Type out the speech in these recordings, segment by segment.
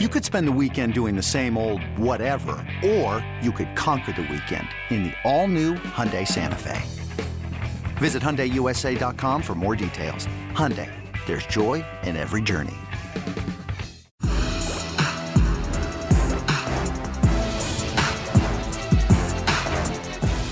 You could spend the weekend doing the same old whatever, or you could conquer the weekend in the all-new Hyundai Santa Fe. Visit HyundaiUSA.com for more details. Hyundai, there's joy in every journey.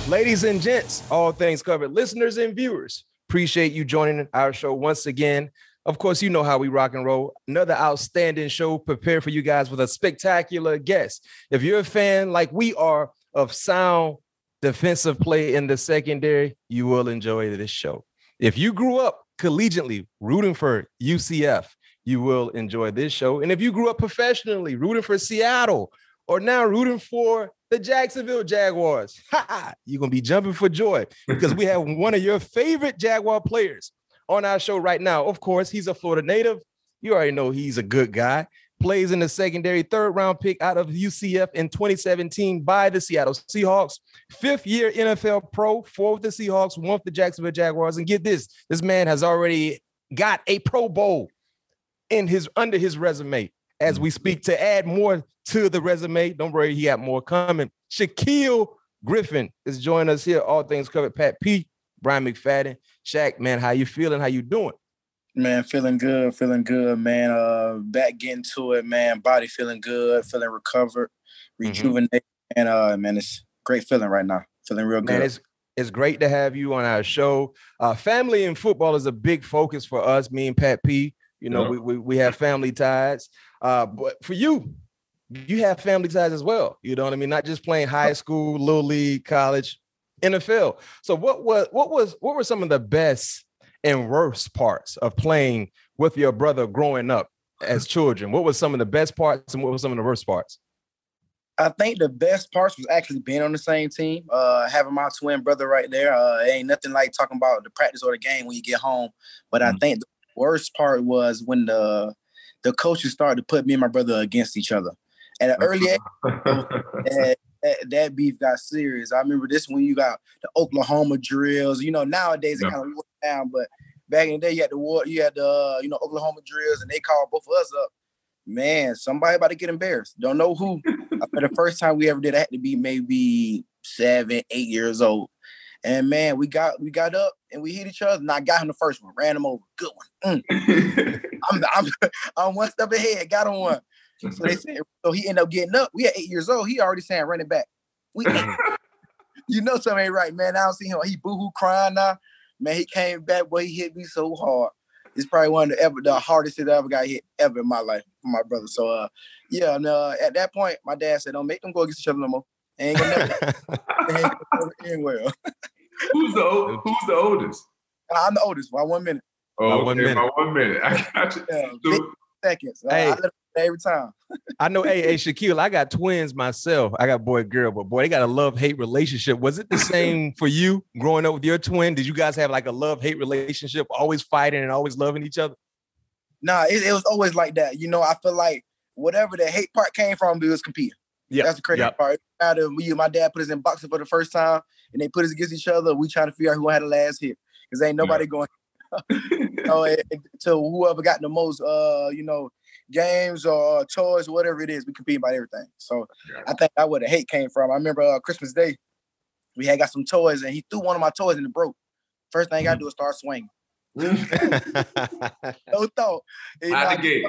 Ladies and gents, all things covered, listeners and viewers, appreciate you joining our show once again. Of course, you know how we rock and roll. Another outstanding show prepared for you guys with a spectacular guest. If you're a fan like we are of sound defensive play in the secondary, you will enjoy this show. If you grew up collegiately rooting for UCF, you will enjoy this show. And if you grew up professionally rooting for Seattle or now rooting for the Jacksonville Jaguars, ha, you're going to be jumping for joy because we have one of your favorite Jaguar players on our show right now. Of course, he's a Florida native. You already know he's a good guy. Plays in the secondary, third round pick out of UCF in 2017 by the Seattle Seahawks. Fifth year NFL pro, four with the Seahawks, one with the Jacksonville Jaguars. And get this, this man has already got a Pro Bowl in his under his resume as we speak to add more to the resume. Don't worry, he got more coming. Shaquill Griffin is joining us here. All things covered. Pat P, Brian McFadden, Shaq. Man, how you feeling? How you doing? Man, feeling good, feeling good, man. Uh, back getting to it, man. Body feeling good, feeling recovered, rejuvenated, mm-hmm. and uh, man, it's great feeling right now. Feeling real man, good. It's, it's great to have you on our show. Uh, family and football is a big focus for us. Me and Pat P. You know, yeah. we, we we have family ties. Uh, but for you, you have family ties as well. You know what I mean? Not just playing high school, little league, college, NFL. So what was what was what were some of the best and worst parts of playing with your brother growing up as children? What was some of the best parts and what were some of the worst parts? I think the best parts was actually being on the same team, uh, having my twin brother right there. Uh, ain't nothing like talking about the practice or the game when you get home. But mm-hmm. I think the worst part was when the the coaches started to put me and my brother against each other. At an early age, that, beef got serious. I remember this when you got the Oklahoma drills. You know, nowadays it kind of went down, but back in the day, you had the war, you had the uh, you know Oklahoma drills, and they called both of us up. Man, somebody about to get embarrassed. Don't know who. For the first time we ever did, I had to be maybe seven, eight years old. And man, we got we got up and we hit each other. And I got him the first one, ran him over, good one. Mm. I'm, I'm I'm one step ahead, got him one. So they said, so he ended up getting up. We at eight years old. He already saying running back. We, you know something ain't right, man. I don't see him. He boohoo crying now. Man, he came back, boy. He hit me so hard. It's probably one of the ever the hardest that I ever got hit ever in my life for my brother. So uh, yeah, and uh, at that point, my dad said, "Don't make them go against each other no more." Ain't gonna never, ain't gonna end well. who's the Who's the oldest? I'm the oldest by one minute. Oh, okay, one minute. By one minute. I got you. Yeah, so, seconds. Hey. I, I every time. I know, hey, hey, Shaquill, I got twins myself. I got boy, girl, but boy, they got a love hate relationship. Was it the same for you growing up with your twin? Did you guys have like a love hate relationship, always fighting and always loving each other? Nah, it, it was always like that. You know, I feel like whatever the hate part came from, we was competing. Yeah, that's the crazy yep. part. Out of me, my dad put us in boxing for the first time, and they put us against each other. We trying to figure out who had the last hit because ain't nobody yeah. going. know, to whoever got the most, uh, you know, games or toys, whatever it is, we compete about everything. So yeah. I think that's where the hate came from. I remember uh, Christmas Day, we had got some toys, and he threw one of my toys and it broke. First thing I mm-hmm. do is start swinging. no thought. You know, I, get,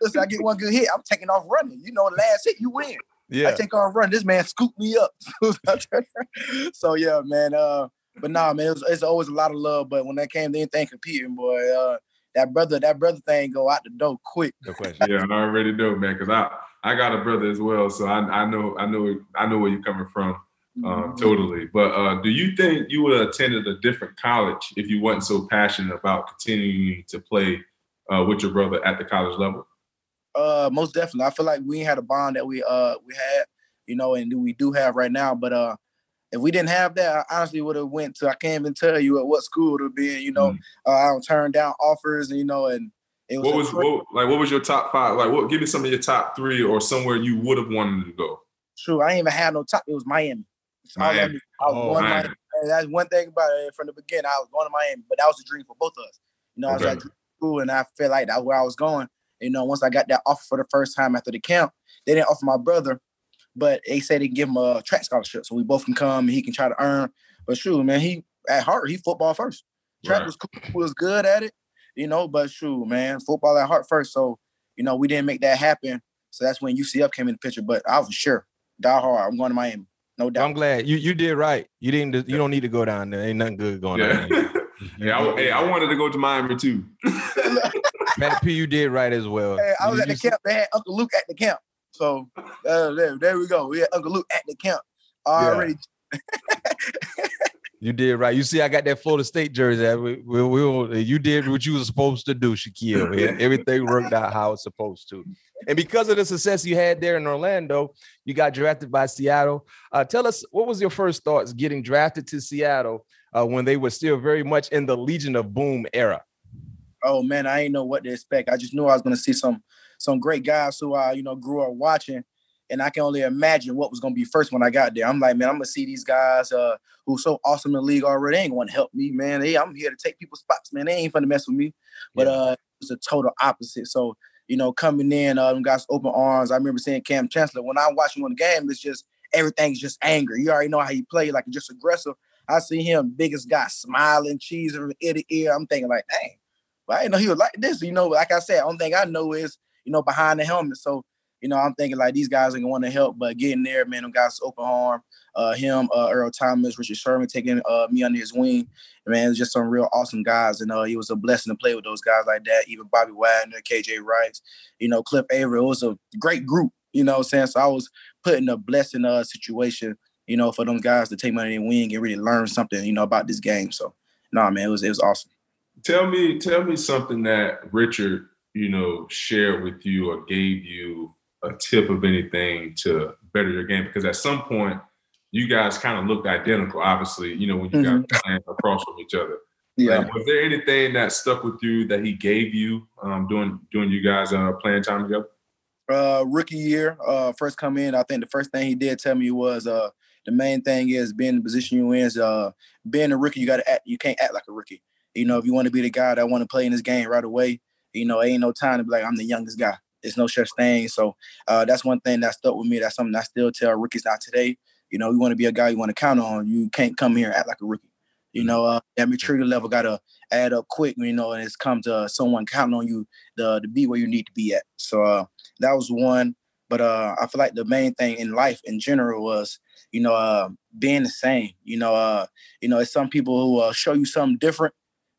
listen, I get one good hit, I'm taking off running. You know, last hit, you win. Yeah. I take off running. This man scooped me up. so yeah, man. Uh, but nah, man, it was, it's always a lot of love. But when that came to anything competing, boy, uh, that brother, that brother thing go out the door quick. No question. yeah, I already know, man, because I I got a brother as well, so I I know I know I know where you're coming from. Um, mm-hmm. totally. But uh, do you think you would have attended a different college if you wasn't so passionate about continuing to play uh, with your brother at the college level? Uh, most definitely. I feel like we had a bond that we uh we had, you know, and we do have right now. But uh, if we didn't have that, I honestly would have went to I can't even tell you at what school it would be. You know, mm. uh, I turned down offers, and you know, and it was what was what, like what was your top five? Like, what give me some of your top three or somewhere you would have wanted to go. True, I didn't even have no top. It was Miami. Miami. I was oh, going Miami. Miami. That's one thing about it from the beginning. I was going to Miami, but that was a dream for both of us. You know, I was at school, and I felt like that's where I was going. You know, once I got that offer for the first time after the camp, they didn't offer my brother, but they said they give him a track scholarship, so we both can come and he can try to earn. But shoot, man, he at heart he football first. Track right. was cool, was good at it, you know. But shoot, man, football at heart first. So you know, we didn't make that happen. So that's when UCF came in the picture. But I was sure, die hard. I'm going to Miami, no doubt. I'm glad you you did right. You didn't. You don't need to go down there. Ain't nothing good going yeah. on. yeah, I, hey, I wanted to go to Miami too. Matt P, you did right as well. Hey, I was at the camp. They had Uncle Luke at the camp. So uh, there, there we go. We had Uncle Luke at the camp already. Yeah. You did right. You see, I got that Florida State jersey. We, we, we, you did what you were supposed to do, Shaquill. Everything worked out how it's supposed to. And because of the success you had there in Orlando, you got drafted by Seattle. Uh, tell us, what was your first thoughts getting drafted to Seattle uh, when they were still very much in the Legion of Boom era? Oh man, I didn't know what to expect. I just knew I was going to see some some great guys who I you know grew up watching and I can only imagine what was gonna be first when I got there. I'm like, man, I'm gonna see these guys uh, who's so awesome in the league already. They ain't gonna help me, man. Hey, I'm here to take people's spots, man. They ain't gonna mess with me. But yeah. uh, it's a total opposite. So you know, coming in, uh, guys open arms. I remember seeing Kam Chancellor when I watch him on the game. It's just everything's just anger. You already know how he play, like just aggressive. I see him, biggest guy, smiling, cheesing from ear to ear. I'm thinking like, dang, well, I didn't know he was like this. You know, like I said, only thing I know is you know behind the helmet. So you know, I'm thinking like these guys are gonna want to help, but getting there, man, them guys open arm. Uh, him, uh, Earl Thomas, Richard Sherman taking uh, me under his wing. Man, it's just some real awesome guys, and uh, it was a blessing to play with those guys like that. Even Bobby Wagner, KJ Wright, you know, Cliff Avril. It was a great group, you know. what I'm saying so. I was put in a blessing uh situation, you know, for them guys to take me under their wing and really learn something, you know, about this game. So, nah, man, it was it was awesome. Tell me, tell me something that Richard, you know, shared with you or gave you a tip of anything to better your game? Because at some point, you guys kind of looked identical, obviously, you know, when you mm-hmm. got playing across from each other. Yeah. Like, was there anything that stuck with you that he gave you um, during during you guys uh, playing time together? Uh, rookie year, uh, first come in, I think the first thing he did tell me was uh, the main thing is being in the position you in is uh, being a rookie. You got to act. You can't act like a rookie. You know, if you want to be the guy that want to play in this game right away, you know, ain't no time to be like I'm the youngest guy. It's no such thing. So uh, that's one thing that stuck with me. That's something I still tell rookies not today. You know, you want to be a guy you want to count on. You can't come here and act like a rookie. You know, uh, that maturity level got to add up quick. You know, and it's come to someone counting on you to, to be where you need to be at. So uh, that was one. But uh, I feel like the main thing in life in general was, you know, uh, being the same. You know, uh, you know, it's some people who uh, show you something different.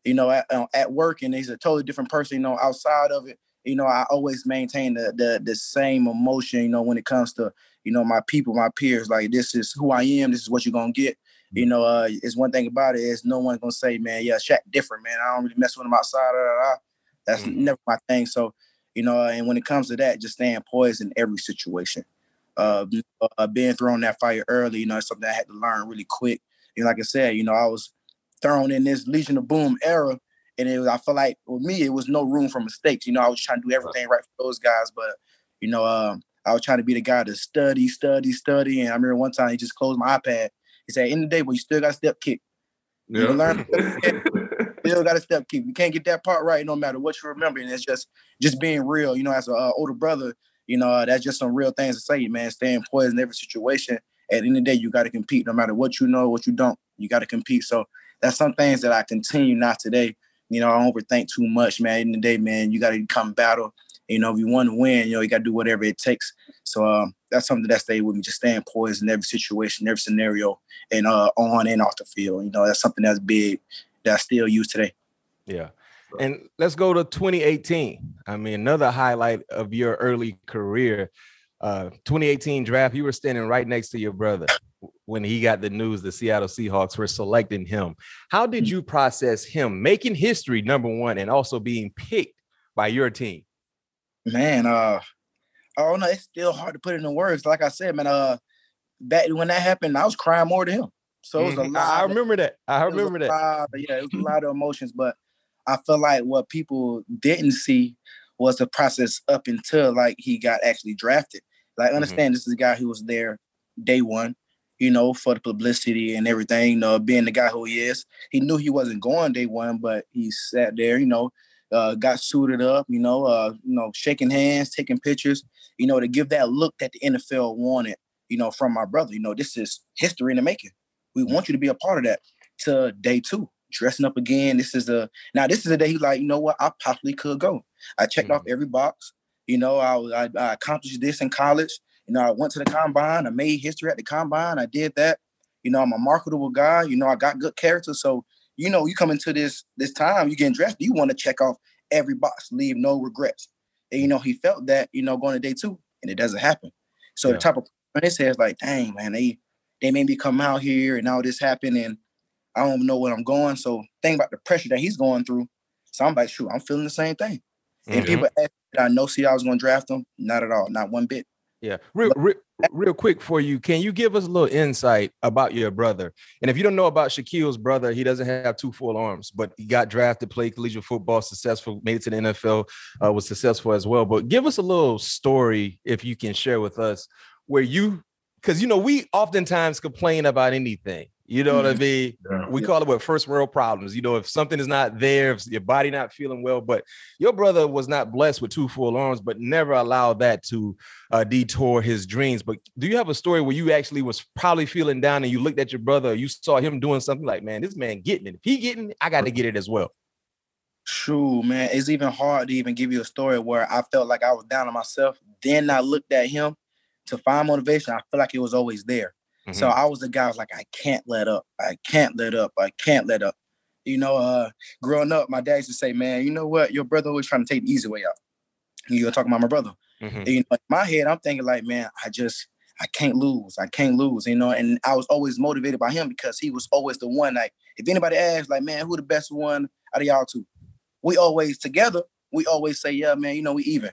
You know, at, uh, at work, and he's a totally different person. You know, outside of it, you know, I always maintain the, the the same emotion, you know, when it comes to, you know, my people, my peers. Like this is who I am, this is what you're gonna get. You mm-hmm. know, uh, it's one thing about it is no one's gonna say, man, yeah, Shaq different, man. I don't really mess with him outside. That's mm-hmm. never my thing. So, you know, uh, and when it comes to that, just staying poised in every situation. Uh, uh, being thrown that fire early, you know, it's something I had to learn really quick. And like I said, you know, I was thrown in this Legion of Boom era and it was, I feel like with me, it was no room for mistakes. You know, I was trying to do everything right for those guys, but you know, um, I was trying to be the guy to study, study, study. And I remember one time he just closed my iPad. He said, "In the day, but you still got a step kick. Yeah. You learn, still got a step kick. You can't get that part right, no matter what you remember. And it's just just being real. You know, as an uh, older brother, you know, uh, that's just some real things to say, man. Staying poised in every situation. At the end of the day, you got to compete, no matter what you know, what you don't. You got to compete. So that's some things that I continue not today you know, I don't overthink too much, man. In the day, man, you got to come battle. You know, if you want to win, you know, you got to do whatever it takes. So um, that's something that stayed with me, just staying poised in every situation, every scenario, and uh, on and off the field. You know, that's something that's big that I still use today. Yeah. And let's go to 2018. I mean, another highlight of your early career. Uh, 2018 draft, you were standing right next to your brother when he got the news the Seattle Seahawks were selecting him. How did you process him making history, number one, and also being picked by your team? Man, uh, I don't know. It's still hard to put into words. Like I said, man, uh, that when that happened, I was crying more than him. So it was mm-hmm. a lot. I remember that. I remember that. Lot, yeah, it was a lot of emotions, but I feel like what people didn't see was the process up until like he got actually drafted. Like, mm-hmm. understand mm-hmm. this is a guy who was there day one you know, for the publicity and everything, you know, being the guy who he is. He knew he wasn't going day one, but he sat there, you know, uh, got suited up, you know, uh, you know, shaking hands, taking pictures, you know, to give that look that the NFL wanted, you know, from my brother. You know, this is history in the making. We want you to be a part of that. To day two, dressing up again. This is a now. This is the day he's like, you know what? I possibly could go. I checked mm-hmm. off every box. You know, I, I, I accomplished this in college. You know, I went to the combine. I made history at the combine. I did that. You know, I'm a marketable guy. You know, I got good character. So, you know, you come into this this time, you getting dressed. You want to check off every box, leave no regrets. And you know, he felt that. You know, going to day two, and it doesn't happen. So yeah. the type of in his head is like, dang man, they they made me come out here and all this happened, and I don't know where I'm going. So think about the pressure that he's going through. So I'm like, shoot, I'm feeling the same thing. Mm-hmm. And people ask, I know see I was going to draft him? Not at all, not one bit. Yeah, real, real, real quick for you. Can you give us a little insight about your brother? And if you don't know about Shaquill's brother, he doesn't have two full arms, but he got drafted, played collegiate football, successful, made it to the NFL, uh, was successful as well. But give us a little story, if you can share with us, where you, because you know we oftentimes complain about anything. You know what I mm-hmm. mean? Yeah. We call it what first world problems. You know, if something is not there, if your body not feeling well, but your brother was not blessed with two full arms, but never allowed that to uh, detour his dreams. But do you have a story where you actually was probably feeling down and you looked at your brother, you saw him doing something like, man, this man getting it. If he getting it, I got to get it as well. True, man. It's even hard to even give you a story where I felt like I was down on myself. Then I looked at him to find motivation. I feel like it was always there. Mm-hmm. So I was the guy was like, I can't let up. I can't let up. I can't let up. You know, uh, growing up, my dad used to say, Man, you know what? Your brother was trying to take the easy way out. You're talking about my brother. Mm-hmm. You know, in my head, I'm thinking like, man, I just I can't lose. I can't lose, you know. And I was always motivated by him because he was always the one. Like, if anybody asks, like, man, who the best one out of y'all two? We always together. We always say, yeah, man, you know, we even.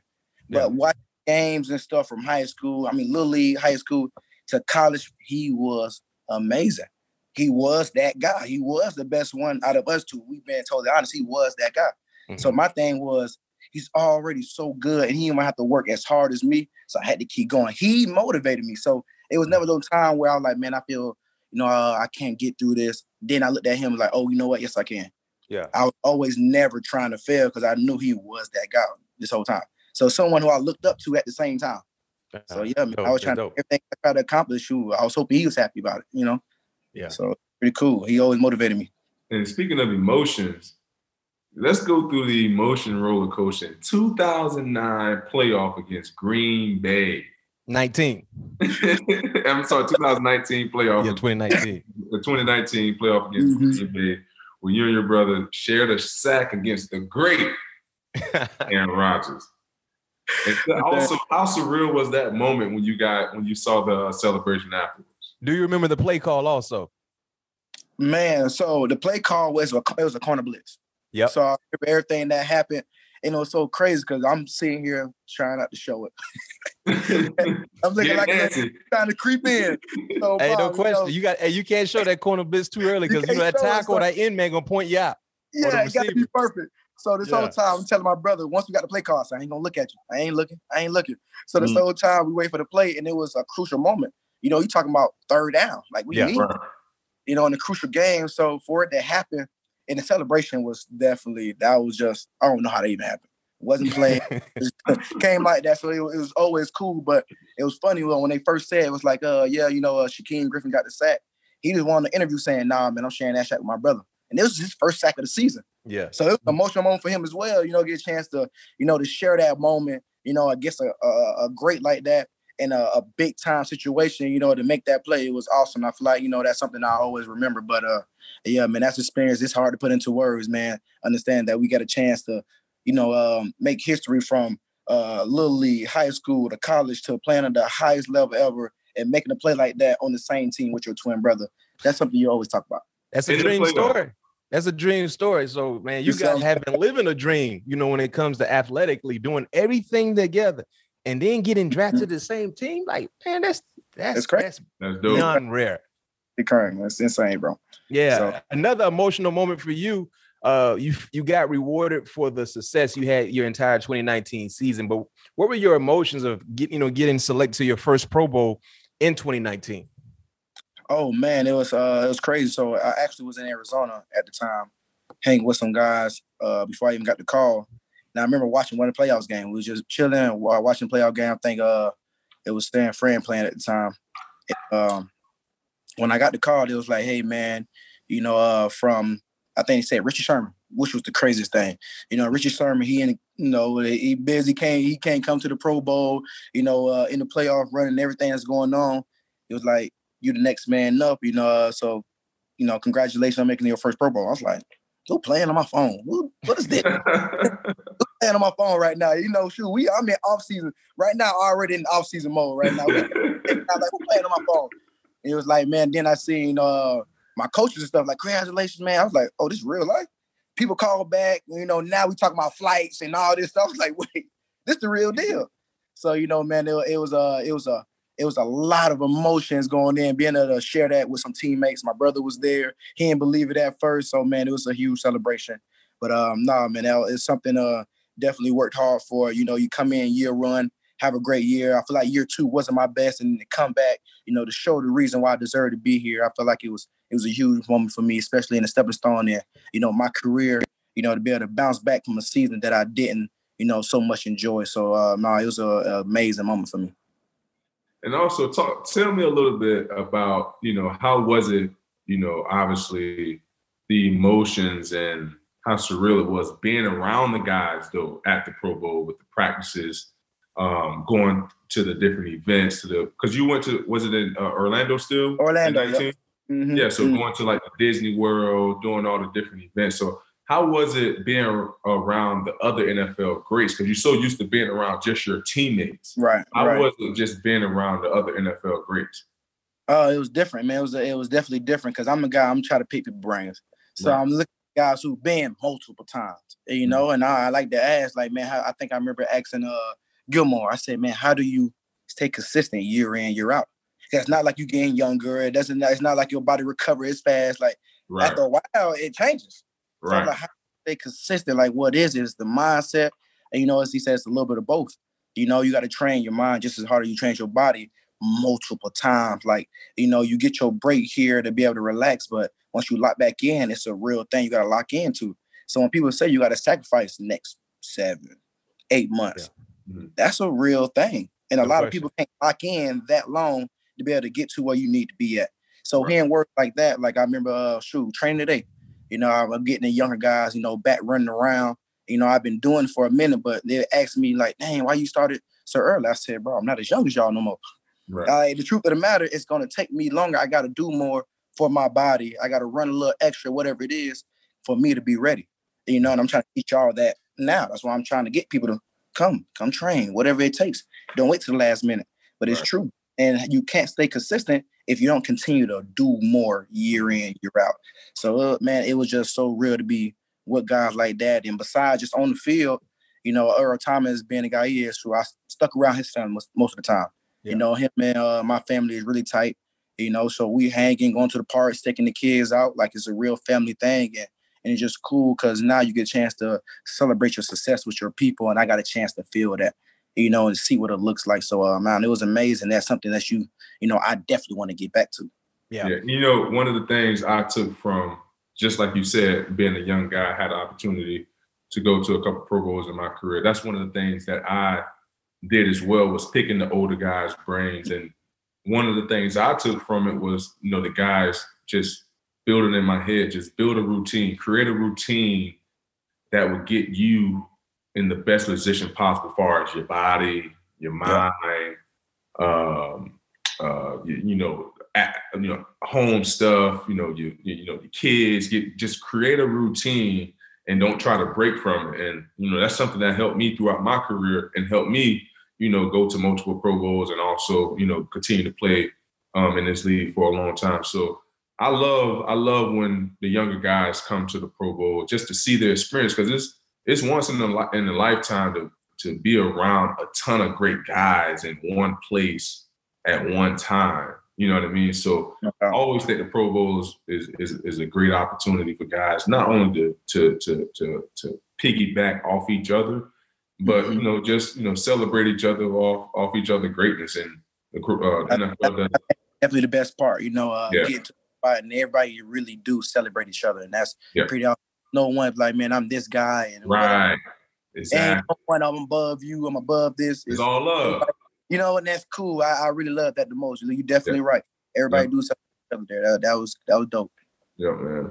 Yeah. But watch games and stuff from high school. I mean, little league, high school to college, he was amazing. He was that guy. He was the best one out of us two. We've been totally honest. He was that guy. Mm-hmm. So my thing was, he's already so good, and he didn't have to work as hard as me. So I had to keep going. He motivated me. So it was never no time where I was like, man, I feel, you know, uh, I can't get through this. Then I looked at him like, oh, you know what? Yes, I can. Yeah. I was always never trying to fail because I knew he was that guy this whole time. So someone who I looked up to at the same time. So yeah, man, I was trying to everything I tried to accomplish. You, I was hoping he was happy about it. You know. Yeah. So pretty cool. He always motivated me. And speaking of emotions, let's go through the emotion roller coaster. 2009 playoff against Green Bay. 19. I'm sorry, 2019 playoff. Yeah, 2019. The 2019 playoff against mm-hmm. Green Bay, where you and your brother shared a sack against the great Aaron Rodgers. And also, how surreal was that moment when you got when you saw the uh, celebration afterwards? Do you remember the play call also? Man, so the play call was a it was a corner blitz. Yeah. So I remember everything that happened. And it was so crazy because I'm sitting here trying not to show it. I'm looking like I'm trying to creep in. So, hey, no question. You, know, you got hey, you can't show that corner blitz too early because you, you know that tackle, that end man gonna point you out. Yeah, it gotta be perfect. So this yeah. whole time I'm telling my brother, once we got the play call, I ain't gonna look at you. I ain't looking. I ain't looking. So this mm. whole time we wait for the play, and it was a crucial moment. You know, you talking about third down, like we yeah, need. Right. You know, in a crucial game. So for it to happen, and the celebration was definitely that was just I don't know how that even happened. It wasn't playing. it came like that, so it, it, was always cool. But it was funny when they first said it was like, uh, yeah, you know, uh, Shaquem Griffin got the sack. He just wanted the interview saying, "Nah, man, I'm sharing that sack with my brother." And it was his first sack of the season. Yeah. So it was an emotional moment for him as well. You know, get a chance to, you know, to share that moment. You know, I guess a, a, a great like that in a, a, big time situation. You know, to make that play, it was awesome. I feel like you know that's something I always remember. But uh, yeah, man, that's experience. It's hard to put into words, man. Understand that we got a chance to, you know, um, make history from uh, little league, high school to college to playing at the highest level ever and making a play like that on the same team with your twin brother. That's something you always talk about. That's a dream story. That's a dream story. So, man, you guys have been living a dream, you know, when it comes to athletically doing everything together and then getting drafted to the same team. Like, man, that's that's that's, crazy. that's, that's beyond rare. Occurring. That's insane, bro. Yeah. So. Another emotional moment for you. Uh, you you got rewarded for the success you had your entire 2019 season. But what were your emotions of getting, you know, getting selected to your first Pro Bowl in 2019? Oh man, it was uh it was crazy. So I actually was in Arizona at the time, hanging with some guys uh, before I even got the call. And I remember watching one of the playoffs game. We was just chilling, watching playoff game. I think uh, it was San Fran playing at the time. um, when I got the call, it was like, "Hey man, you know, uh, from I think he said Richard Sherman, which was the craziest thing. You know, Richard Sherman, he in you know he busy can't he can't come to the Pro Bowl. You know, uh, in the playoff run and everything that's going on. It was like you the next man up. You know, uh, so you know, congratulations on making your first Pro Bowl. I was like, who playing on my phone? What, what is this? playing on my phone right now? You know, shoot, we I'm in off season right now, already in off season mode right now. Like, who playing on my phone? And it was like, man. Then I seen uh my coaches and stuff like, congratulations, man. I was like, oh, this is real life. People call back, you know. Now we talk about flights and all this stuff. I was like, wait, this the real deal. So you know, man, it, it was a it was a it was a lot of emotions going in, being able to share that with some teammates. My brother was there. He didn't believe it at first. So man, it was a huge celebration. But um, nah, man, it's something uh definitely worked hard for. You know, you come in year one, have a great year. I feel like year two wasn't my best, and to come back, you know, to show the reason why I deserve to be here. I feel like it was it was a huge moment for me, especially in the stepping stone in, you know, my career. You know, to be able to bounce back from a season that I didn't, you know, so much enjoy. So uh, no, it was an amazing moment for me. And also talk tell me a little bit about, you know, how was it, you know, obviously the emotions and how surreal it was being around the guys though at the Pro Bowl with the practices, um, going to the different events to the because you went to was it in uh, Orlando still? Orlando. Yep. Mm-hmm. Yeah, so mm-hmm. going to like Disney World, doing all the different events. So how was it being around the other NFL greats? Because you're so used to being around just your teammates. Right. How right. was it just being around the other NFL greats? Oh, uh, it was different, man. It was it was definitely different because I'm a guy. I'm trying to pick people brains, so right. I'm looking at guys who've been multiple times, you know. Mm-hmm. And I, I, like to ask, like, man, how, I think I remember asking uh Gilmore. I said, man, how do you stay consistent year in year out? It's not like you getting younger. It doesn't. It's not like your body recovers as fast. Like right. after a while, it changes. Right. So like, how stay consistent? Like what is it? It's the mindset? And you know, as he says, it's a little bit of both. You know, you got to train your mind just as hard as you train your body multiple times. Like, you know, you get your break here to be able to relax, but once you lock back in, it's a real thing you got to lock into. So when people say you got to sacrifice next seven, eight months, yeah. mm-hmm. that's a real thing. And a Good lot question. of people can't lock in that long to be able to get to where you need to be at. So right. hearing work like that, like I remember, uh, shoot, training today. You know, I'm getting the younger guys, you know, back running around. You know, I've been doing for a minute, but they asked me like, "Dang, why you started so early?" I said, "Bro, I'm not as young as y'all no more." Right. Uh, the truth of the matter, it's gonna take me longer. I got to do more for my body. I got to run a little extra, whatever it is, for me to be ready. You know, and I'm trying to teach y'all that now. That's why I'm trying to get people to come, come train, whatever it takes. Don't wait till the last minute. But it's right. true and you can't stay consistent if you don't continue to do more year in year out. So uh, man, it was just so real to be with guys like that. And besides just on the field, you know, Earl Thomas being the guy he is, who I stuck around his family most, most of the time. Yeah. You know, him and uh, my family is really tight. You know, so we hanging, going to the parks, taking the kids out like it's a real family thing, and, and it's just cool because now you get a chance to celebrate your success with your people, and I got a chance to feel that you know, and see what it looks like. So, uh, man, it was amazing. That's something that you, you know, I definitely want to get back to. Yeah. yeah. You know, one of the things I took from, just like you said, being a young guy, I had the opportunity to go to a couple Pro Bowls in my career. That's one of the things that I did as well was picking the older guys' brains. And one of the things I took from it was, you know, the guys just building in my head, just build a routine, create a routine that would get you in the best position possible, as far as your body, your mind, yeah. um, uh, you, you, know, at, you know, home stuff. You know, you you know, the kids get just create a routine and don't try to break from it. And you know, that's something that helped me throughout my career and helped me, you know, go to multiple Pro Bowls and also, you know, continue to play um, in this league for a long time. So. I love I love when the younger guys come to the Pro Bowl just to see their experience because it's it's once in a in a lifetime to to be around a ton of great guys in one place at one time. You know what I mean? So I always think the Pro Bowls is, is is a great opportunity for guys not only to to to to, to piggyback off each other, but mm-hmm. you know just you know celebrate each other off off each other greatness and the uh, NFL definitely the best part. You know, uh, yeah. get to and everybody really do celebrate each other, and that's yeah. pretty awesome no one like, man, I'm this guy, and right. Exactly. And no one I'm above you. I'm above this. It's, it's all love. You know, and that's cool. I, I really love that the most. You are definitely yeah. right. Everybody yeah. do something there. That, that was that was dope. Yeah, man.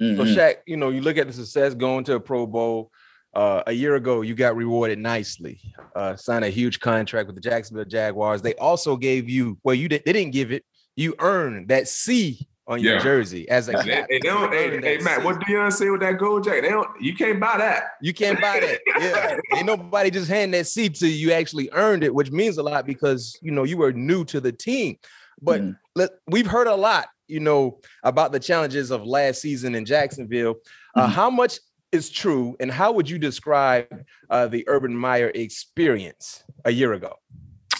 Mm-hmm. So Shaq, you know, you look at the success going to a Pro Bowl. Uh, a year ago, you got rewarded nicely. Uh, signed a huge contract with the Jacksonville Jaguars. They also gave you, well, you did, they didn't give it. You earned that C on your yeah. jersey as a hey, hey, hey, hey Matt, what Deion say with that gold jacket? They don't, you can't buy that. You can't buy that. Yeah, ain't nobody just hand that seat to you. You actually earned it, which means a lot because you know you were new to the team. But mm. let, we've heard a lot, you know, about the challenges of last season in Jacksonville. Uh, mm. How much is true, and how would you describe uh, the Urban Meyer experience a year ago?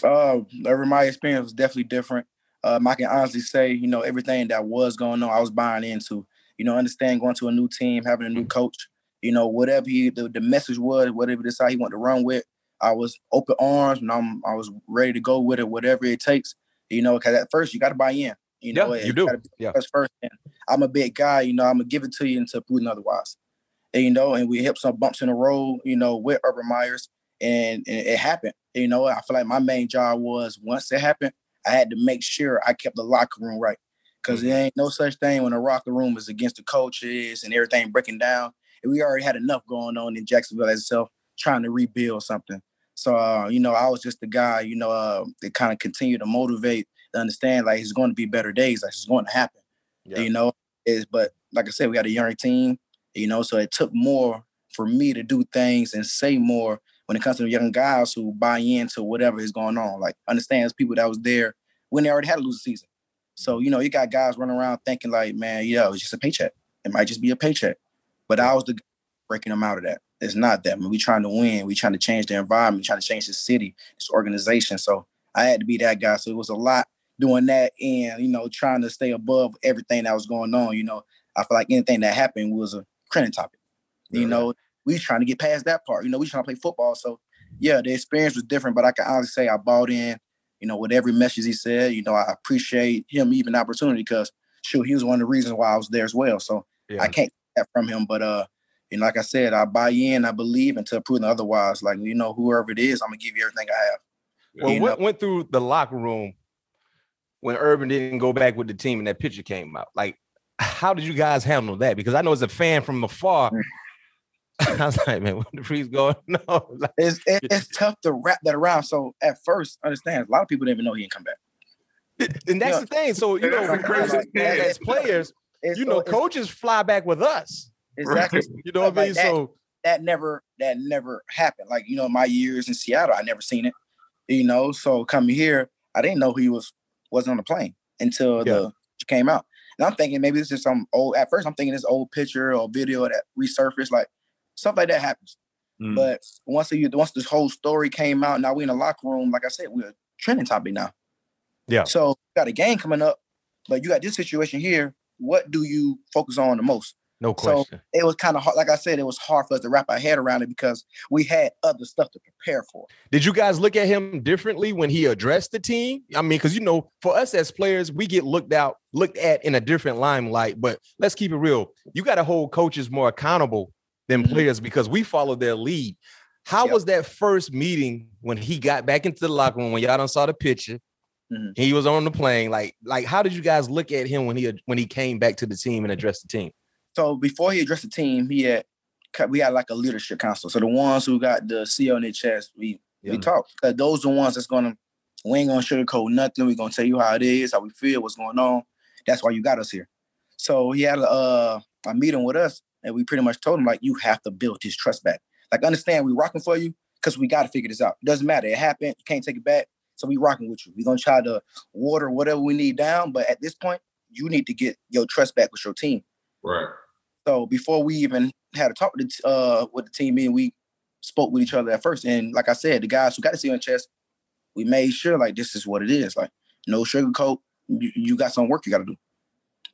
Uh, Urban Meyer experience was definitely different um, I can honestly say, you know, everything that was going on, I was buying into. You know, understand going to a new team, having a new coach. You know, whatever he the, the message was, whatever he decided he wanted to run with, I was open arms and I'm I was ready to go with it, whatever it takes. You know, because at first you got to buy in. You know, yeah, you do. Yeah. First, first, and I'm a big guy. You know, I'm gonna give it to you until proven otherwise. And, you know, and we hit some bumps in the road. You know, with Urban Myers, and, and it happened. You know, I feel like my main job was once it happened, I had to make sure I kept the locker room right. Cause mm-hmm. there ain't no such thing when a locker room is against the coaches and everything breaking down. And we already had enough going on in Jacksonville itself, trying to rebuild something. So uh, you know, I was just the guy, you know, uh, that kind of continue to motivate, to understand like it's going to be better days, like it's going to happen. Yeah. You know, is but like I said, we got a young team, you know, so it took more for me to do things and say more when it comes to young guys who buy into whatever is going on. Like understands people that was there when they already had a losing season. So, mm-hmm. you know, you got guys running around thinking like, man, yeah, it's just a paycheck. It might just be a paycheck. But I was the breaking them out of that. It's not that. I mean, we trying to win. We trying to change the environment, trying to change the city, this organization. So I had to be that guy. So it was a lot doing that and, you know, trying to stay above everything that was going on. You know, I feel like anything that happened was a trending topic. You know, we trying to get past that part. You know, we trying to play football. So yeah, the experience was different, but I can honestly say I bought in, you know, with every message he said. You know, I appreciate him even the opportunity because shoot, he was one of the reasons why I was there as well. So yeah. I can't get that from him. But uh, you know, like I said, I buy in, I believe until proven otherwise. Like, you know, whoever it is, I'm gonna give you everything I have. Well, what went through the locker room when Urban didn't go back with the team and that picture came out? Like, how did you guys handle that? Because I know as a fan from afar, mm. I was like, man, what the freeze going? No, like, it's it's tough to wrap that around. So at first, understand a lot of people didn't even know he didn't come back. And that's you know, the thing. So you know, as players, it's, you know, so coaches fly back with us. Exactly. you know what I mean? That, so that never that never happened. Like you know, my years in Seattle, I never seen it. You know, so coming here, I didn't know he was wasn't on the plane until yeah. the came out. And I'm thinking maybe this is some old. At first, I'm thinking this old picture or video that resurfaced. Like stuff like that happens. Mm. But once you once this whole story came out, now we in the locker room. Like I said, we're a trending topic now. Yeah. So got a game coming up, but you got this situation here. What do you focus on the most? No question. So it was kind of hard. Like I said, it was hard for us to wrap our head around it because we had other stuff to prepare for. Did you guys look at him differently when he addressed the team? I mean, because you know, for us as players, we get looked out, looked at in a different limelight. But let's keep it real. You got to hold coaches more accountable than mm-hmm. players because we follow their lead. How yep. was that first meeting when he got back into the locker room when y'all done saw the picture? Mm-hmm. He was on the plane. Like, like how did you guys look at him when he when he came back to the team and addressed the team? So before he addressed the team, he had we had like a leadership council. So the ones who got the C on their chest, we yeah. we talk. Those are the ones that's gonna we ain't gonna sugarcoat nothing. We're gonna tell you how it is, how we feel, what's going on. That's why you got us here. So he had a, uh, a meeting with us and we pretty much told him like, you have to build his trust back. Like, understand, we rocking for you because we got to figure this out. It doesn't matter. It happened. You can't take it back. So we rocking with you. We're gonna try to water whatever we need down, but at this point, you need to get your trust back with your team. Right. So before we even had a talk with the, uh, with the team, and we spoke with each other at first. And like I said, the guys who got to see on chest, we made sure like this is what it is. Like no sugarcoat. You, you got some work you got to do.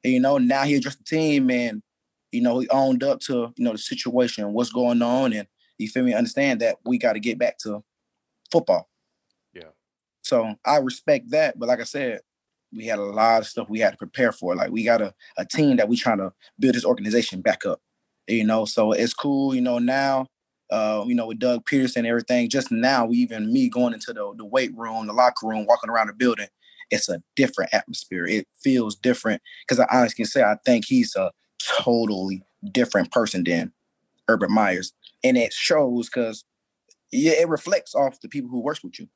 And, you know, now he addressed the team, and you know, he owned up to, you know, the situation, what's going on, and you feel me, understand that we got to get back to football. Yeah. So I respect that, but like I said, we had a lot of stuff we had to prepare for. Like we got a, a team that we trying to build this organization back up. You know, so it's cool. You know, now, uh, you know, with Doug Pederson and everything. Just now, even me going into the the weight room, the locker room, walking around the building, it's a different atmosphere. It feels different because I honestly can say I think he's a totally different person than Urban Myers, and it shows because yeah, it reflects off the people who works with you.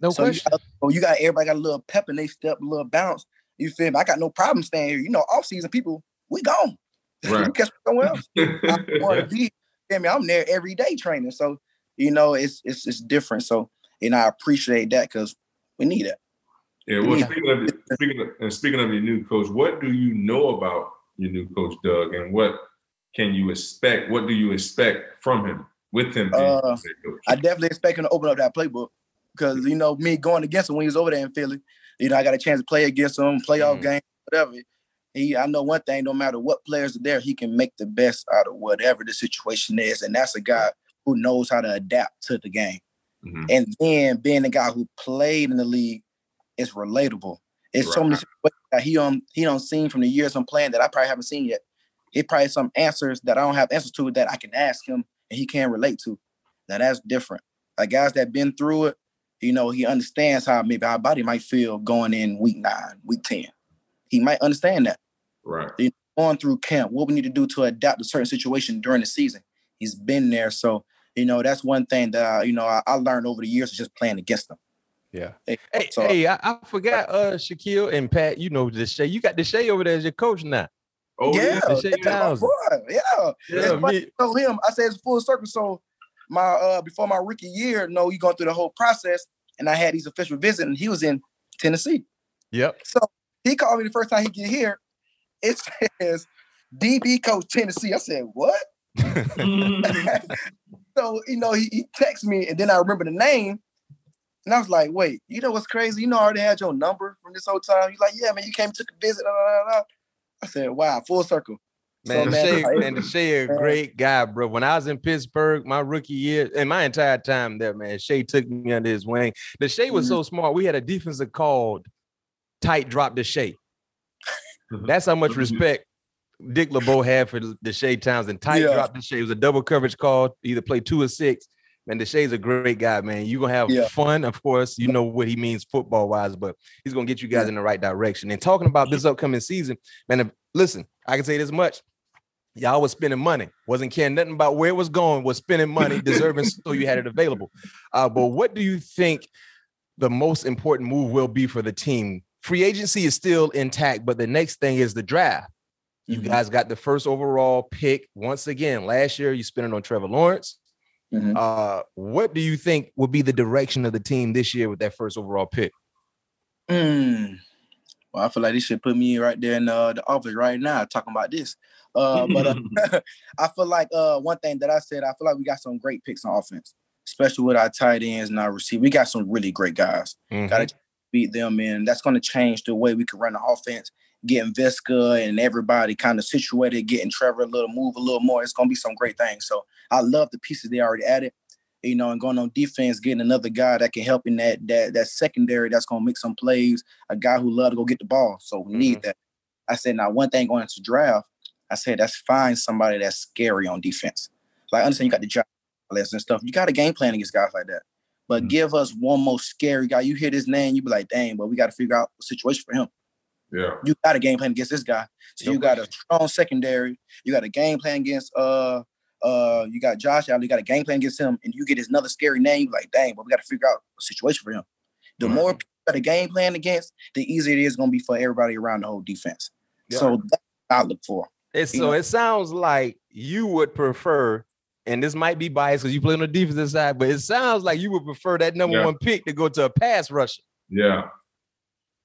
No so question. You got, so you got everybody got a little pep and they step, a little bounce. You feel me? I got no problem staying here. You know, off season people, we gone. Right. you catch me somewhere else. I want to be. I mean, I'm there every day training. So you know, it's it's it's different. So and I appreciate that because we need it. Yeah. Well, Yeah. speaking of speaking of, and speaking of your new coach, what do you know about your new coach, Doug, and what can you expect? What do you expect from him with him Uh? I definitely expect him to open up that playbook because you know me going against him when he was over there in Philly. You know, I got a chance to play against him, playoff Mhm. game, whatever. He, I know one thing: no matter what players are there, he can make the best out of whatever the situation is, and that's a guy who knows how to adapt to the game. Mhm. And then being the guy who played in the league is relatable. It's so many Right. that he um he don't seen from the years I'm playing that I probably haven't seen yet. He probably some answers that I don't have answers to that I can ask him and he can relate to. Now that's different. Like guys that been through it, you know, he understands how maybe our body might feel going in week nine, week 10. He might understand that. Right. Going through camp, what we need to do to adapt to certain situation during the season. He's been there. So, you know, that's one thing that I, you know, I, I learned over the years of just playing against him. Yeah. Hey, Hey, so- hey, I, I forgot uh Shaquill and Pat, you know Deshea. You got Deshea over there as your coach now. Oh yeah, yeah. Shea that's my Townsend. boy. Yeah. Yeah, me- I told him, I said it's full circle. So my uh before my rookie year, no, you going through the whole process, and I had these official visit, and he was in Tennessee. Yep. So he called me the first time he get here. It says DB coach Tennessee. I said, what? so you know, he, he texted me, and then I remember the name, and I was like, wait, you know what's crazy? You know, I already had your number from this whole time. He's like, yeah, man, you came took a visit. blah, blah, blah. I said, wow, full circle. Man, So, man, Deshea, man, Deshea a great guy, bro. When I was in Pittsburgh, my rookie year, and my entire time there, man, Shea took me under his wing. The Deshea was mm-hmm. so smart. We had a defensive called tight drop to Deshea. That's how much mm-hmm. respect Dick LeBeau had for Deshea Townsend. Tight Yeah. drop Deshea. It was a double coverage call, either play two or six. Man, Deshea's a great guy, man. You're gonna have Yeah. fun, of course. You know what he means football wise, but he's gonna get you guys Yeah. in the right direction. And talking about this upcoming season, man, if- listen, I can say this much. Y'all was spending money, wasn't caring nothing about where it was going, was spending money, deserving so you had it available. Uh, but what do you think the most important move will be for the team? Free agency is still intact, but the next thing is the draft. You Mhm. guys got the first overall pick once again. Last year, you spent it on Trevor Lawrence. Mhm. Uh, what do you think will be the direction of the team this year with that first overall pick? Mm. Well, I feel like this should put me right there in uh, the office right now talking about this. Uh, but uh, I feel like uh, one thing that I said, I feel like we got some great picks on offense, especially with our tight ends and our receiver. We got some really great guys. Mhm. Got to beat them, and that's going to change the way we can run the offense. Getting Visca and everybody kind of situated, getting Trevor a little move a little more. It's going to be some great things. So I love the pieces they already added. You know, and going on defense, getting another guy that can help in that that that secondary that's going to make some plays. A guy who love to go get the ball. So we need that. I said now one thing going into draft. I said that's find somebody that's scary on defense. Like I understand you got the job list and stuff. You got a game plan against guys like that. But Mhm. give us one more scary guy. You hear this name, you be like, dang, but we got to figure out a situation for him. Yeah. You got a game plan against this guy. So No you got a strong secondary. You got a game plan against uh uh you got Josh Allen, you got a game plan against him, and you get his another scary name, like, dang, but we got to figure out a situation for him. The Right. more people got a game plan against, the easier it is going to be for everybody around the whole defense. So that's what I look for. It's, so know- it sounds like you would prefer, and this might be biased because you play on the defensive side, but it sounds like you would prefer that number Yeah. one pick to go to a pass rusher. Yeah.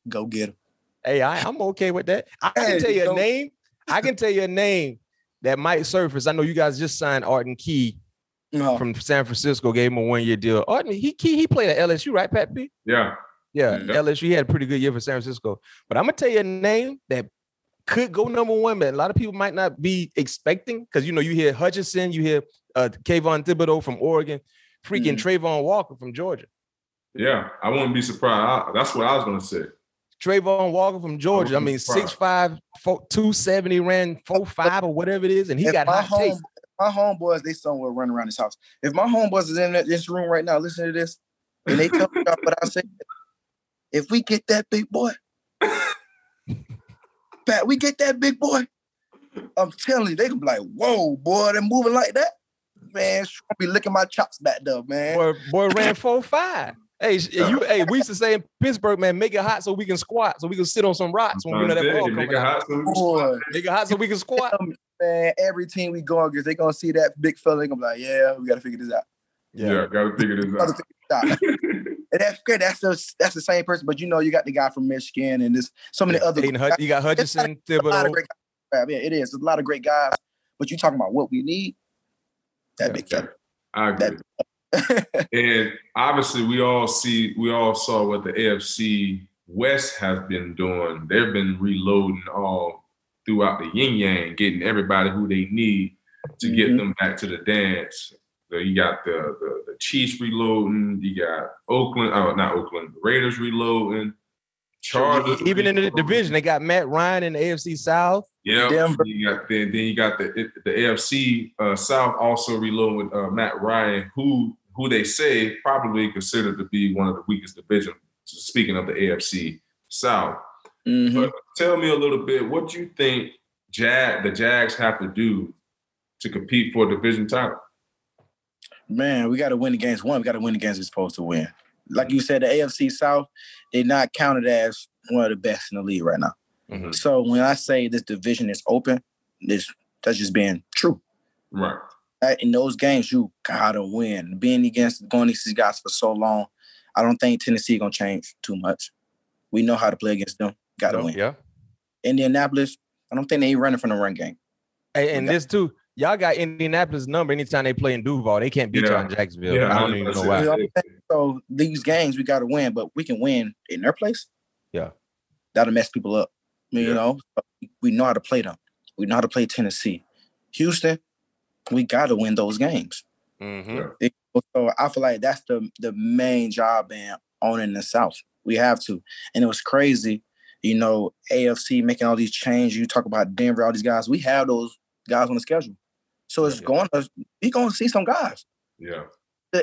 Go get him. Hey, I, I'm okay with that. I can Hey, tell you a don't- name. I can tell you a name that might surface. I know you guys just signed Arden Key No. from San Francisco, gave him a one year deal. Arden, he Key, he played at LSU, right, Pat P? Yeah. Yeah, Yeah. LSU he had a pretty good year for San Francisco. But I'm gonna tell you a name that could go number one, but a lot of people might not be expecting because you know you hear Hutchinson, you hear uh Kayvon Thibodeaux from Oregon, freaking Mhm. Travon Walker from Georgia. Yeah. I wouldn't be surprised. I, that's what I was gonna say. Travon Walker from Georgia. I mean, 6'5, 270, ran 4'5 or whatever it is, and he If got my hot home, taste. my homeboys, they somewhere running around this house. If my homeboys is in this room right now, listen to this, and they tell me what I say. If we get that big boy, Pat, we get that big boy. I'm telling you, they gonna be like, "Whoa, boy, they're moving like that." Man, gonna be licking my chops back there, man. Boy, boy ran 4'5. Hey, sh- you, hey, we used to say in Pittsburgh, man, make it hot so we can squat, so we can sit on some rocks when we know that ball Make coming it hot so we can Boy, Make it hot so we can squat. man, every team we go against, they gonna see that big fella. They gonna be like, "Yeah, we gotta figure this out." Yeah, gotta figure this out. figure this out. And that's great. That's the that's the same person, but you know, you got the guy from Michigan and this so many other. Hayden you got Hutchinson, a lot Thibodeaux. of great. Yeah, it is. There's a lot of great guys, but you talking about what we need. That Yeah. big fella. I agree. And obviously, we all see, we all saw what the AFC West has been doing. They've been reloading all throughout the yin yang, getting everybody who they need to get Mhm. them back to the dance. So you got the, the the Chiefs reloading. You got Oakland, oh not Oakland, the Raiders reloading. Chargers Even in the division, they got Matt Ryan in the AFC South. Yeah, Denver. you got then, then you got the the AFC uh, South also reloading with uh, Matt Ryan, who who they say probably considered to be one of the weakest divisions. Speaking of the AFC South, Mhm. but tell me a little bit what you think Jag the Jags have to do to compete for a division title. Man, we got to win the games. One, we got to win the games we're supposed to win. Like you said, the AFC South, they're not counted as one of the best in the league right now. Mhm. So when I say this division is open, this that's just being true. Right. Right? In those games, you gotta win. Being against going against these guys for so long, I don't think Tennessee gonna change too much. We know how to play against them. Gotta win. Yeah. Indianapolis, I don't think they ain't running from the run game. Hey, and this too, y'all got Indianapolis number anytime they play in Duval. They can't beat Yeah. y'all in Jacksonville. Yeah, I I don't even know why. You know what I'm saying? So these games we gotta win, but we can win in their place. Yeah. That'll mess people up. You Yeah. know, we know how to play them. We know how to play Tennessee. Houston, we gotta win those games. Mhm. So I feel like that's the the main job in owning the South. We have to. And it was crazy, you know, AFC making all these changes. You talk about Denver, all these guys. We have those guys on the schedule. So it's Yeah. going to you're gonna see some guys. Yeah.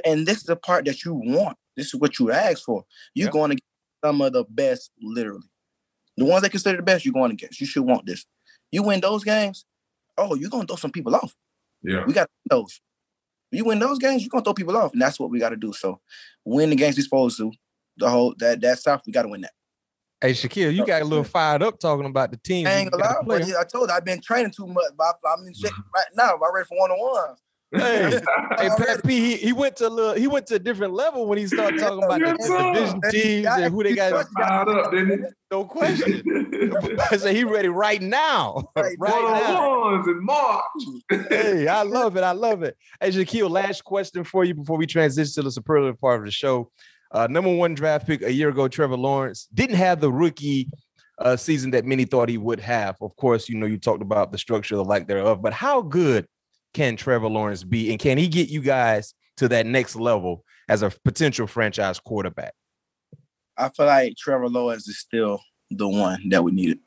And this is the part that you want. This is what you asked for. You're Yeah. going to get some of the best, literally. The ones they consider the best, you're going against. You should want this. You win those games, oh, you're gonna throw some people off. Yeah. We got those. You win those games, you're gonna throw people off, and that's what we got to do. So, win the games we supposed to. The whole that that South, we got to win that. Hey, Shaquill, you got a little fired up talking about the team. I ain't gonna but I told you I've been training too much, but I'm in shape mm-hmm. right now. I'm ready for one on ones. Hey, Hey, Pat P, he, he went to a little, he went to a different level when he started talking about the, sir. division teams and who they got. Fired up, didn't No question. I said he ready right now. Right right now. ones in March. Hey, I love it. I love it. Hey, Shaquill, last question for you before we transition to the superlative part of the show. Uh, number one draft pick a year ago, Trevor Lawrence didn't have the rookie uh, season that many thought he would have. Of course, you know you talked about the structure, the lack thereof. But how good can Trevor Lawrence be, and can he get you guys to that next level as a potential franchise quarterback? I feel like Trevor Lawrence is still the one that we needed.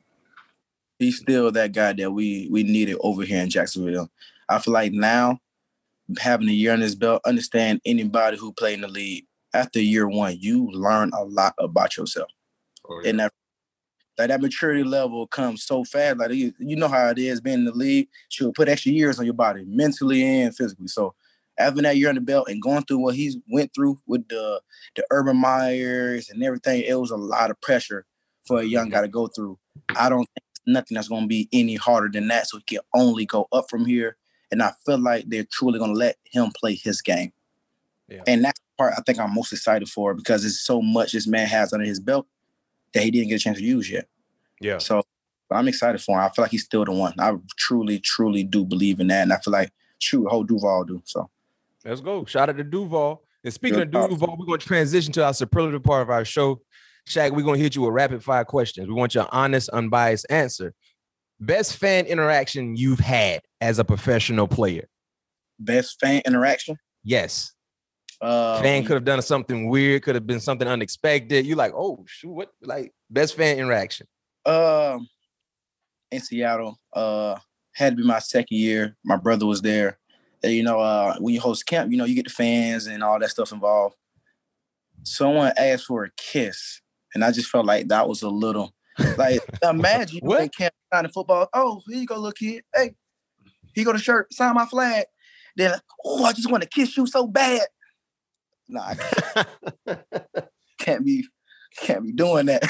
He's still that guy that we we needed over here in Jacksonville. I feel like now having a year on his belt, understand anybody who played in the league after year one, you learn a lot about yourself. Oh, yeah. And that like that maturity level comes so fast. Like you, you know how it is being in the league. She'll put extra years on your body, mentally and physically. So having that year on the belt and going through what he's went through with the the Urban Meyers and everything, it was a lot of pressure for a young guy to go through. I don't think nothing that's going to be any harder than that. So he can only go up from here. And I feel like they're truly going to let him play his game. Yeah. And that's the part I think I'm most excited for because it's so much this man has under his belt that he didn't get a chance to use yet. Yeah. So I'm excited for him. I feel like he's still the one. I truly, truly do believe in that. And I feel like, shoot, whole Duval do. So Let's go. Shout out to Duval. And speaking Good of. Duval, we're going to transition to our superlative part of our show. Shaq, we're going to hit you with rapid fire questions. We want your honest, unbiased answer. Best fan interaction you've had as a professional player? best fan interaction. Yes. Uh, fan could have done something weird, could have been something unexpected. You're like, oh shoot, what like best fan interaction? Um, in Seattle, uh, had to be my second year. My brother was there. And, you know, uh, when you host camp, you know, you get the fans and all that stuff involved. Someone asked for a kiss, and I just felt like that was a little like imagine What? in camp signing football. Oh, here you go, little kid. Hey, here you go the shirt, sign my flag. Then, oh, I just want to kiss you so bad. Nah, I can't, can't be can't be doing that.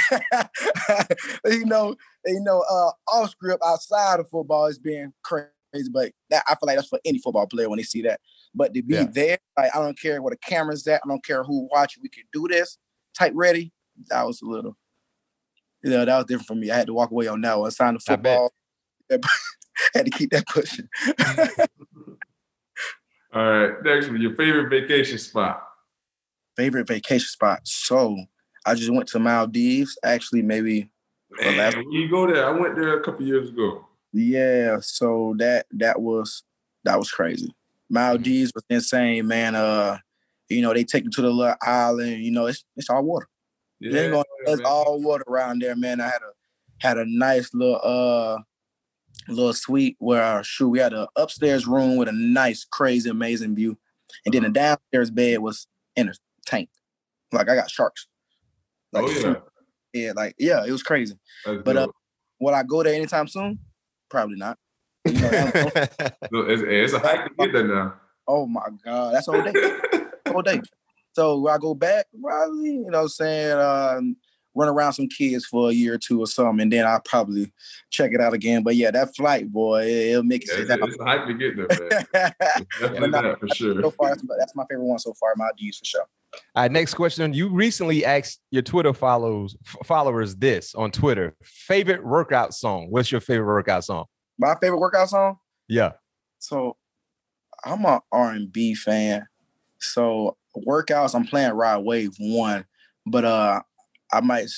you know, you know, uh off script outside of football is being crazy, but that I feel like that's for any football player when they see that. But to be Yeah. there, like I don't care where the camera's at, I don't care who watching, we can do this, type ready. That was a little, you know, that was different for me. I had to walk away on that one. Sign the I bet. football. had to keep that pushing. All right, next one, your favorite vacation spot. Favorite vacation spot. So I just went to Maldives. Actually, maybe Man, last- you go there, I went there a couple years ago. Yeah, so that that was that was crazy. Maldives was insane, man. Uh, you know, they take you to the little island. You know, it's it's all water. Yeah, it's man. all water around there, man. I had a had a nice little uh little suite where uh, shoot we had an upstairs room with a nice, crazy, amazing view, and then the downstairs bed was in a tank. Like I got sharks. Like, oh yeah, yeah, like yeah, it was crazy. That's But, uh. Will I go there anytime soon? Probably not. You know, I'm- it's, it's a hike to get there now. Oh my God, that's all day, all day. So will I go back, probably, you know, what I'm saying, um, run around some kids for a year or two or something, and then I'll probably check it out again. But yeah, that flight, boy, it, will make it Yeah, it's, it's a hike to get there, man. Definitely no, that for sure. so far, that's my, that's my favorite one so far. Maldives for sure. All right, next question. You recently asked your Twitter follows followers this on Twitter. Favorite workout song? What's your favorite workout song? My favorite workout song. Yeah. So I'm an R&B fan. So workouts, I'm playing Rod Wave one, but uh, I might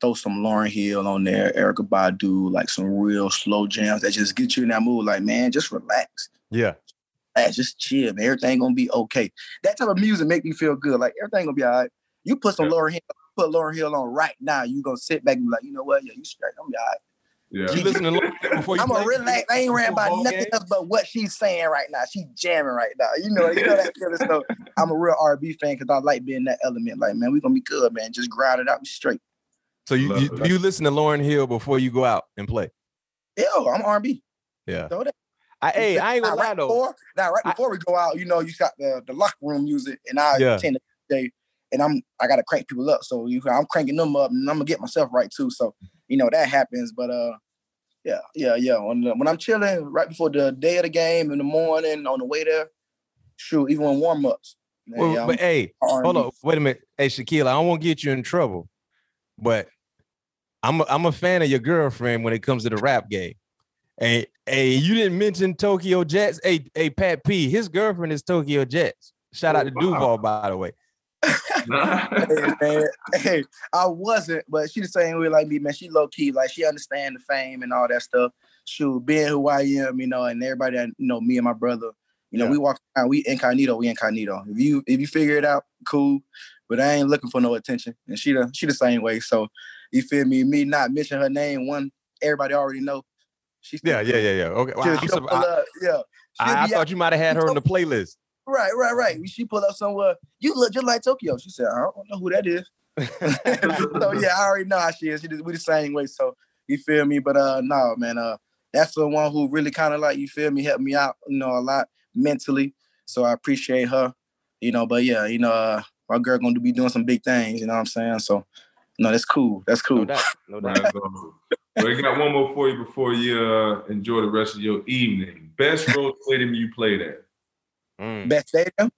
throw some Lauryn Hill on there, Erykah Badu, like some real slow jams that just get you in that mood. Like, man, just relax. Yeah. Relax, just chill, man. Everything gonna be okay. That type of music make me feel good. Like everything gonna be all right. You put some Yeah. Lauryn Hill, put Lauryn Hill on right now. You gonna sit back and be like, you know what? Yeah, you straight. I'm be all right. Yeah. You listen to Lauryn before you I'm play? a relax. I ain't worrying about football nothing game? else but what she's saying right now. She jamming right now. You know, you know that feeling. So I'm a real R&B fan because I like being that element. Like, man, we gonna be good, man. Just grind it out, straight. So you, you you listen to Lauryn Hill before you go out and play? Yo, I'm R&B. Yeah. So that- I, hey, I ain't gonna lie right though. Before, now, right I- before we go out, you know, you got the, the locker room music, and I Yeah. tend to day, and I'm I gotta crank people up. So you, I'm cranking them up, and I'm gonna get myself right too. So you know that happens, but uh. Yeah, yeah, yeah. When when I'm chilling right before the day of the game in the morning on the way there, shoot, even when warm ups. Well, but hey, hold on, wait a minute. Hey, Shaquill, I don't want to get you in trouble, but I'm a, I'm a fan of your girlfriend when it comes to the rap game. Hey, hey, you didn't mention Tokyo Jetz. Hey, hey, Pat P, his girlfriend is Tokyo Jetz. Shout out Oh, to wow. Duval, by the way. hey, man, hey, I wasn't, but she the same way like me, man. She low key, like she understand the fame and all that stuff. Shoot, being who I am, you know, and everybody that you know, me and my brother, you know, Yeah. we walk around, we incognito, we incognito. If you if you figure it out, cool. But I ain't looking for no attention. And she the she the same way. So you feel me? Me not mention her name, one, everybody already know. She's Yeah, yeah, yeah, yeah. Okay, wow, She'll, I'm she'll I, yeah. I, I be thought you might have had her on the playlist. Right, right, right. She pulled up somewhere. You look just like Tokyo. She said, I don't know who that is. so yeah, I already know how she is. She just, we the same way. So you feel me? But uh no, man, uh that's the one who really kind of like you feel me, helped me out, you know, a lot mentally. So I appreciate her, you know, but yeah, you know, uh, my girl gonna be doing some big things, you know what I'm saying? So no, that's cool. That's cool. No doubt, no doubt. That's awesome. Well, I got one more for you before you uh, enjoy the rest of your evening. Best road stadium you played at? Mm. Best stadium,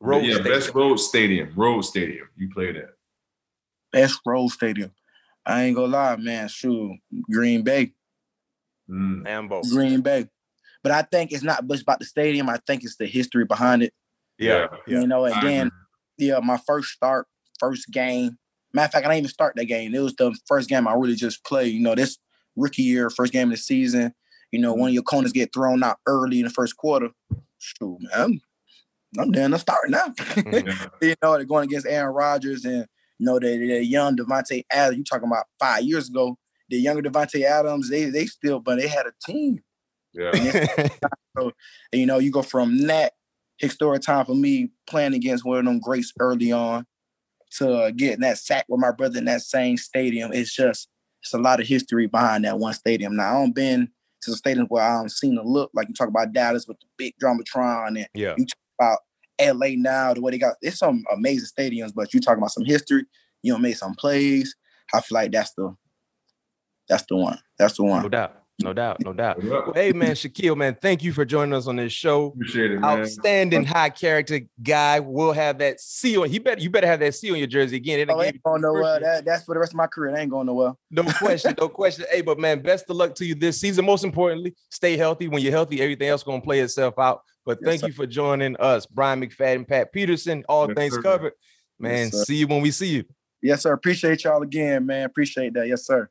Road yeah, stadium. best road stadium. Road stadium you played at. best road stadium. I ain't gonna lie, man. Shoot, Green Bay. Mm. Lambeau. Green Bay. But I think it's not just about the stadium. I think it's the history behind it. Yeah, yeah. You know, and I then agree. yeah, my first start, first game. Matter of fact, I didn't even start that game. It was the first game I really just played. You know, this rookie year, first game of the season. You know, one of your corners get thrown out early in the first quarter. Shoot, man. I'm down to start now. yeah. you know, they're going against Aaron Rodgers and you know the, the young Davante Adams. You talking about five years ago? The younger Davante Adams, they they still, but they had a team. Yeah. so, and, you know, you go from that historic time for me playing against one of them greats early on to uh, getting that sack with my brother in that same stadium. It's just it's a lot of history behind that one stadium. Now I don't been to the stadium where I don't seen the look like you talk about Dallas with the big Dramatron and yeah. you talk about LA now, the way they got it's some amazing stadiums, but you talking about some history, you know, made some plays. I feel like that's the that's the one. That's the one. No doubt. No doubt, no doubt. Well, hey man, Shaquill, man, thank you for joining us on this show. Appreciate it, man. Outstanding high character guy. We'll have that seal. He better you better have that seal on your jersey again. It'll oh, ain't going nowhere. That, that's for the rest of my career. It ain't going nowhere. No question, no question. Hey, but man, best of luck to you this season. Most importantly, stay healthy. When you're healthy, everything else gonna play itself out. But yes, thank sir. you for joining us, Bryant McFadden, Pat Peterson. All yes, things sir. covered. Man, yes, see you when we see you. Yes, sir. Appreciate y'all again, man. Appreciate that. Yes, sir.